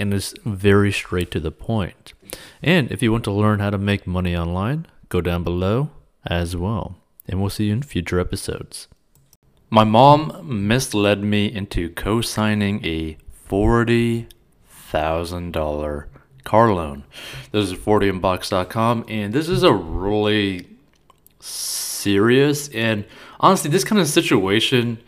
and is very straight to the point. And if you want to learn how to make money online, go down below as well. And we'll see you in future episodes. My mom misled me into co signing a $40,000 car loan. This is 40inbox.com, and this is a really serious and honestly, this kind of situation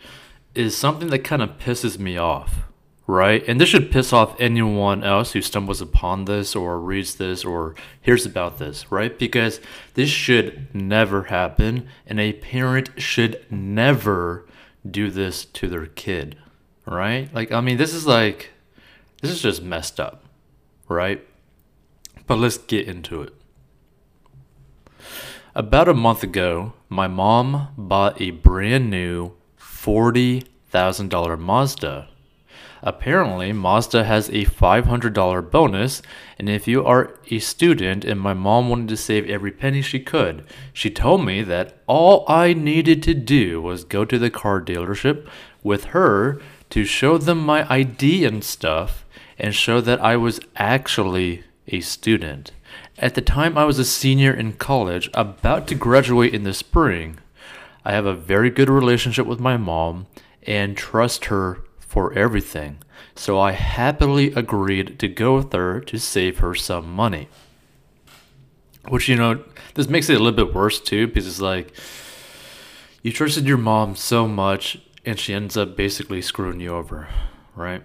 is something that kind of pisses me off right? And this should piss off anyone else who stumbles upon this or reads this or hears about this, right? Because this should never happen, and a parent should never do this to their kid, right? Like, I mean, this is like, this is just messed up, right? But let's get into it. About a month ago, my mom bought a brand new $40,000 Mazda Apparently, Mazda has a $500 bonus, and if you are a student and my mom wanted to save every penny she could, she told me that all I needed to do was go to the car dealership with her to show them my ID and stuff and show that I was actually a student. At the time, I was a senior in college, about to graduate in the spring. I have a very good relationship with my mom and trust her for everything, so I happily agreed to go with her to save her some money. Which, you know, this makes it a little bit worse too, because it's like you trusted your mom so much and she ends up basically screwing you over, right?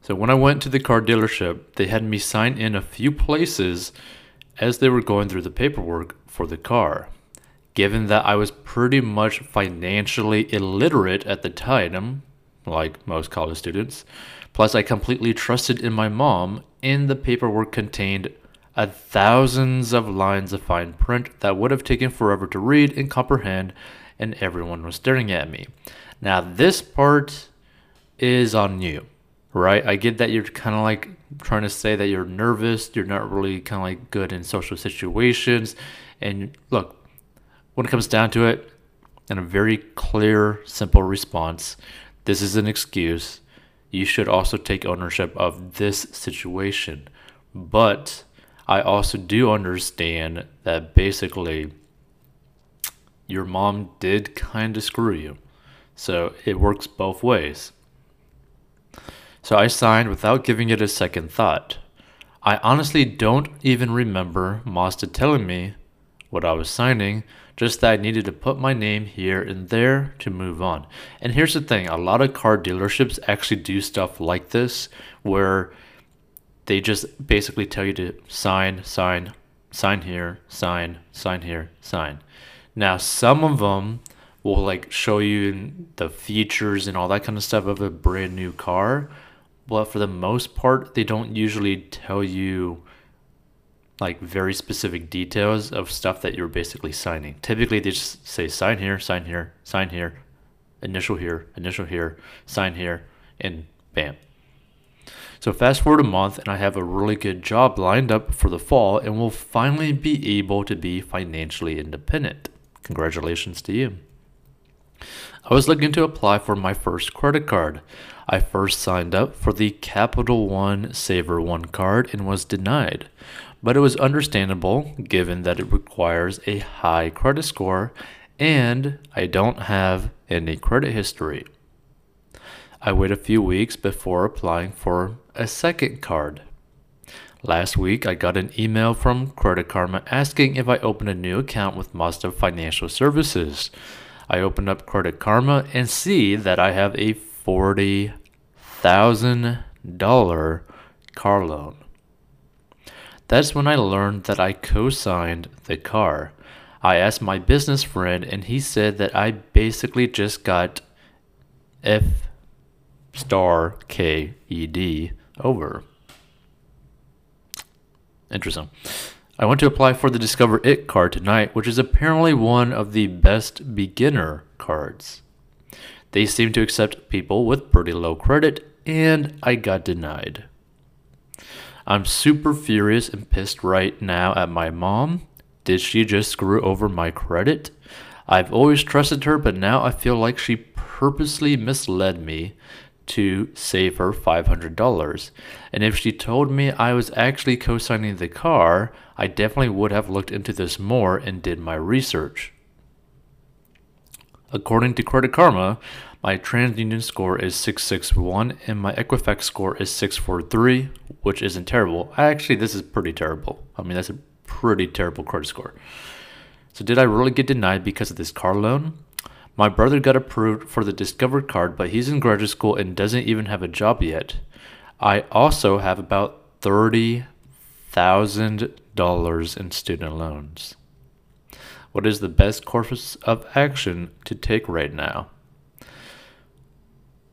So when I went to the car dealership, they had me sign in a few places as they were going through the paperwork for the car. Given that I was pretty much financially illiterate at the time, like most college students. Plus, I completely trusted in my mom, and the paperwork contained a thousands of lines of fine print that would have taken forever to read and comprehend, and everyone was staring at me. Now, this part is on you, right? I get that you're kind of like trying to say that you're nervous, you're not really kind of like good in social situations. And look, when it comes down to it, in a very clear, simple response, this is an excuse. You should also take ownership of this situation. But I also do understand that basically your mom did kind of screw you. So it works both ways. So I signed without giving it a second thought. I honestly don't even remember Mazda telling me what I was signing, just that I needed to put my name here and there to move on. And here's the thing a lot of car dealerships actually do stuff like this where they just basically tell you to sign, sign, sign here, sign, sign here, sign. Now, some of them will like show you the features and all that kind of stuff of a brand new car, but for the most part, they don't usually tell you like very specific details of stuff that you're basically signing. Typically, they just say sign here, sign here, sign here, initial here, initial here, sign here, and bam. So fast forward a month, and I have a really good job lined up for the fall, and will finally be able to be financially independent. Congratulations to you. I was looking to apply for my first credit card. I first signed up for the Capital One SavorOne card and was denied but it was understandable given that it requires a high credit score and I don't have any credit history. I wait a few weeks before applying for a second card. Last week, I got an email from Credit Karma asking if I open a new account with Mazda Financial Services. I open up Credit Karma and see that I have a $40,000 car loan. That's when I learned that I co signed the car. I asked my business friend, and he said that I basically just got F star K E D over. Interesting. I went to apply for the Discover It card tonight, which is apparently one of the best beginner cards. They seem to accept people with pretty low credit, and I got denied. I'm super furious and pissed right now at my mom. Did she just screw over my credit? I've always trusted her, but now I feel like she purposely misled me to save her $500. And if she told me I was actually co signing the car, I definitely would have looked into this more and did my research. According to Credit Karma, my TransUnion score is 661 and my Equifax score is 643, which isn't terrible. Actually, this is pretty terrible. I mean, that's a pretty terrible credit score. So, did I really get denied because of this car loan? My brother got approved for the Discover card, but he's in graduate school and doesn't even have a job yet. I also have about $30,000 in student loans. What is the best course of action to take right now?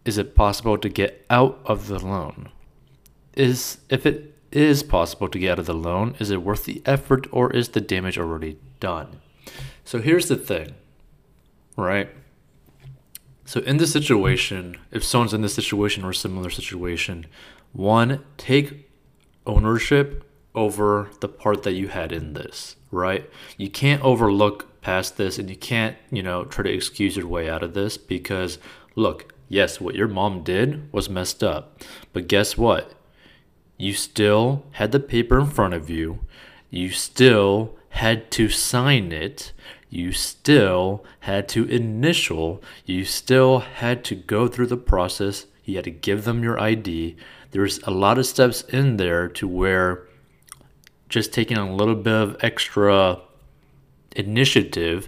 Is it possible to get out of the loan? Is if it is possible to get out of the loan, is it worth the effort or is the damage already done? So here's the thing right? So, in this situation, if someone's in this situation or similar situation, one, take ownership over the part that you had in this, right? You can't overlook past this and you can't, you know, try to excuse your way out of this because, look, yes, what your mom did was messed up. But guess what? You still had the paper in front of you, you still had to sign it you still had to initial, you still had to go through the process. You had to give them your ID. There's a lot of steps in there to where just taking a little bit of extra initiative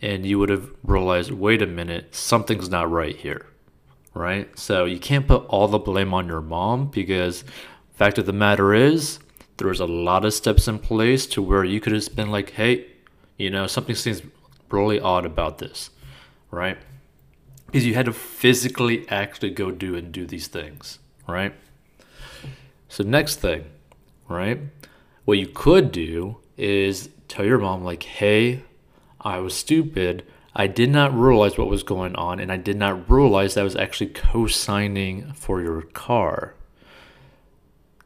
and you would have realized wait a minute, something's not right here. Right? So you can't put all the blame on your mom because fact of the matter is there was a lot of steps in place to where you could have been like, hey, you know, something seems really odd about this, right? Because you had to physically actually go do and do these things, right? So, next thing, right? What you could do is tell your mom, like, hey, I was stupid. I did not realize what was going on, and I did not realize that I was actually co signing for your car.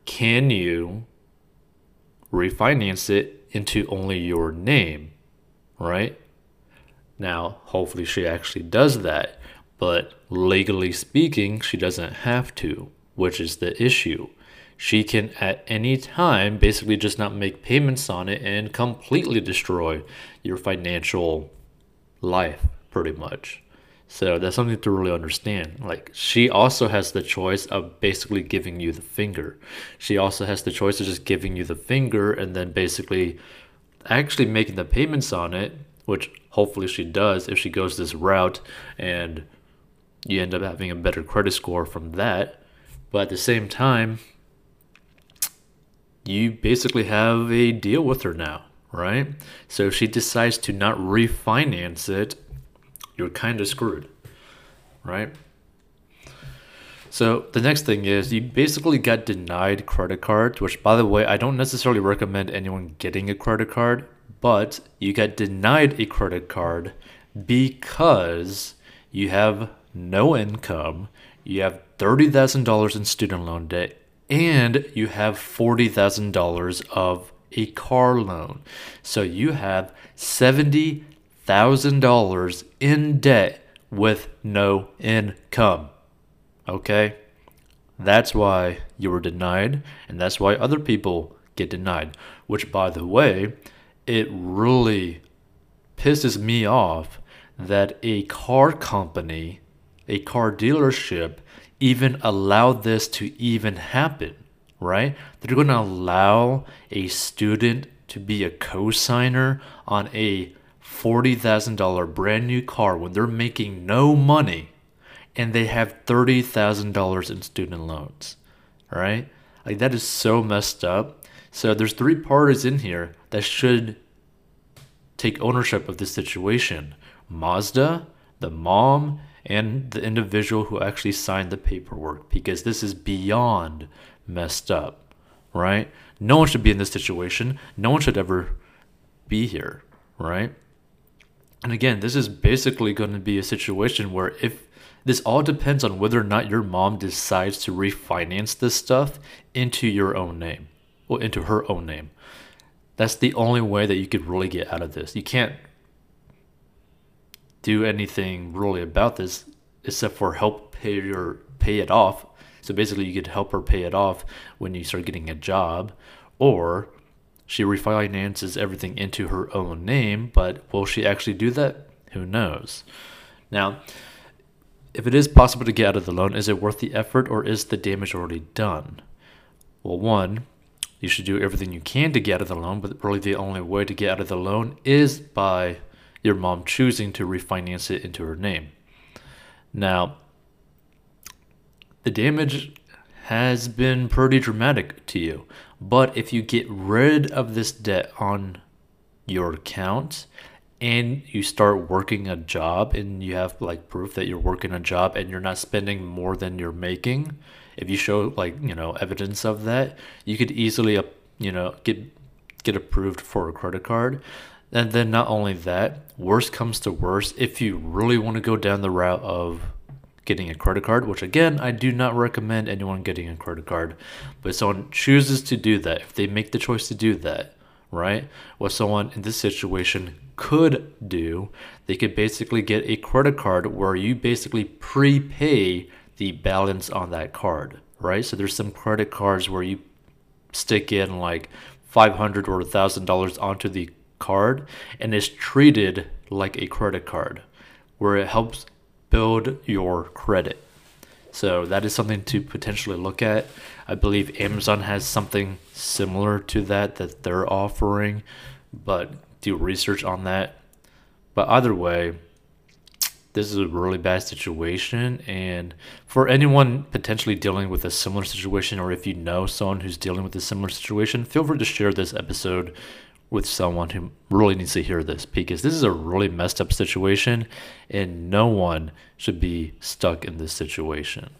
Can you refinance it into only your name? Right? Now, hopefully, she actually does that, but legally speaking, she doesn't have to, which is the issue. She can at any time basically just not make payments on it and completely destroy your financial life, pretty much. So that's something to really understand. Like, she also has the choice of basically giving you the finger. She also has the choice of just giving you the finger and then basically actually making the payments on it, which hopefully she does if she goes this route and you end up having a better credit score from that. But at the same time, you basically have a deal with her now, right? So if she decides to not refinance it, you're kind of screwed, right? So the next thing is you basically got denied credit cards, which by the way, I don't necessarily recommend anyone getting a credit card, but you got denied a credit card because you have no income, you have $30,000 in student loan debt, and you have $40,000 of a car loan. So you have $70,000 in debt with no income. Okay? That's why you were denied, and that's why other people get denied. Which, by the way, it really pisses me off that a car company, a car dealership, even allowed this to even happen, right? They're going to allow a student to be a co signer on a $40,000 brand new car when they're making no money and they have $30,000 in student loans, right? Like that is so messed up. So there's three parties in here that should take ownership of this situation. Mazda, the mom, and the individual who actually signed the paperwork because this is beyond messed up. right? No one should be in this situation. No one should ever be here, right? And again, this is basically going to be a situation where if this all depends on whether or not your mom decides to refinance this stuff into your own name, or into her own name. That's the only way that you could really get out of this. You can't do anything really about this except for help pay your pay it off. So basically, you could help her pay it off when you start getting a job, or she refinances everything into her own name. But will she actually do that? Who knows? Now, if it is possible to get out of the loan, is it worth the effort or is the damage already done? Well, one, you should do everything you can to get out of the loan, but really the only way to get out of the loan is by your mom choosing to refinance it into her name. Now, the damage has been pretty dramatic to you, but if you get rid of this debt on your account and you start working a job and you have like proof that you're working a job and you're not spending more than you're making, if you show like, you know, evidence of that, you could easily, uh, you know, get get approved for a credit card. And then not only that, worst comes to worst, if you really want to go down the route of getting a credit card, which again, I do not recommend anyone getting a credit card, but someone chooses to do that, if they make the choice to do that, right? What someone in this situation could do, they could basically get a credit card where you basically prepay the balance on that card, right? So there's some credit cards where you stick in like 500 or $1,000 onto the card and it's treated like a credit card where it helps build your credit. So that is something to potentially look at. I believe Amazon has something similar to that that they're offering, but do research on that. But either way, this is a really bad situation. And for anyone potentially dealing with a similar situation, or if you know someone who's dealing with a similar situation, feel free to share this episode with someone who really needs to hear this because this is a really messed up situation and no one should be stuck in this situation.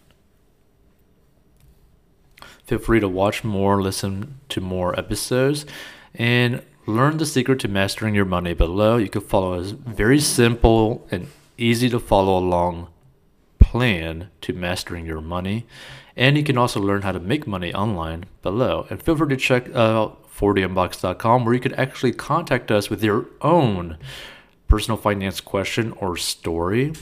Feel free to watch more, listen to more episodes, and learn the secret to mastering your money below. You can follow a very simple and easy to follow along plan to mastering your money. And you can also learn how to make money online below. And feel free to check out 40inbox.com where you can actually contact us with your own personal finance question or story.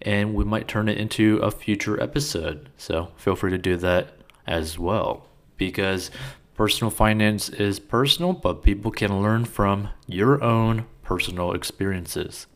And we might turn it into a future episode. So feel free to do that as well. Because personal finance is personal, but people can learn from your own personal experiences.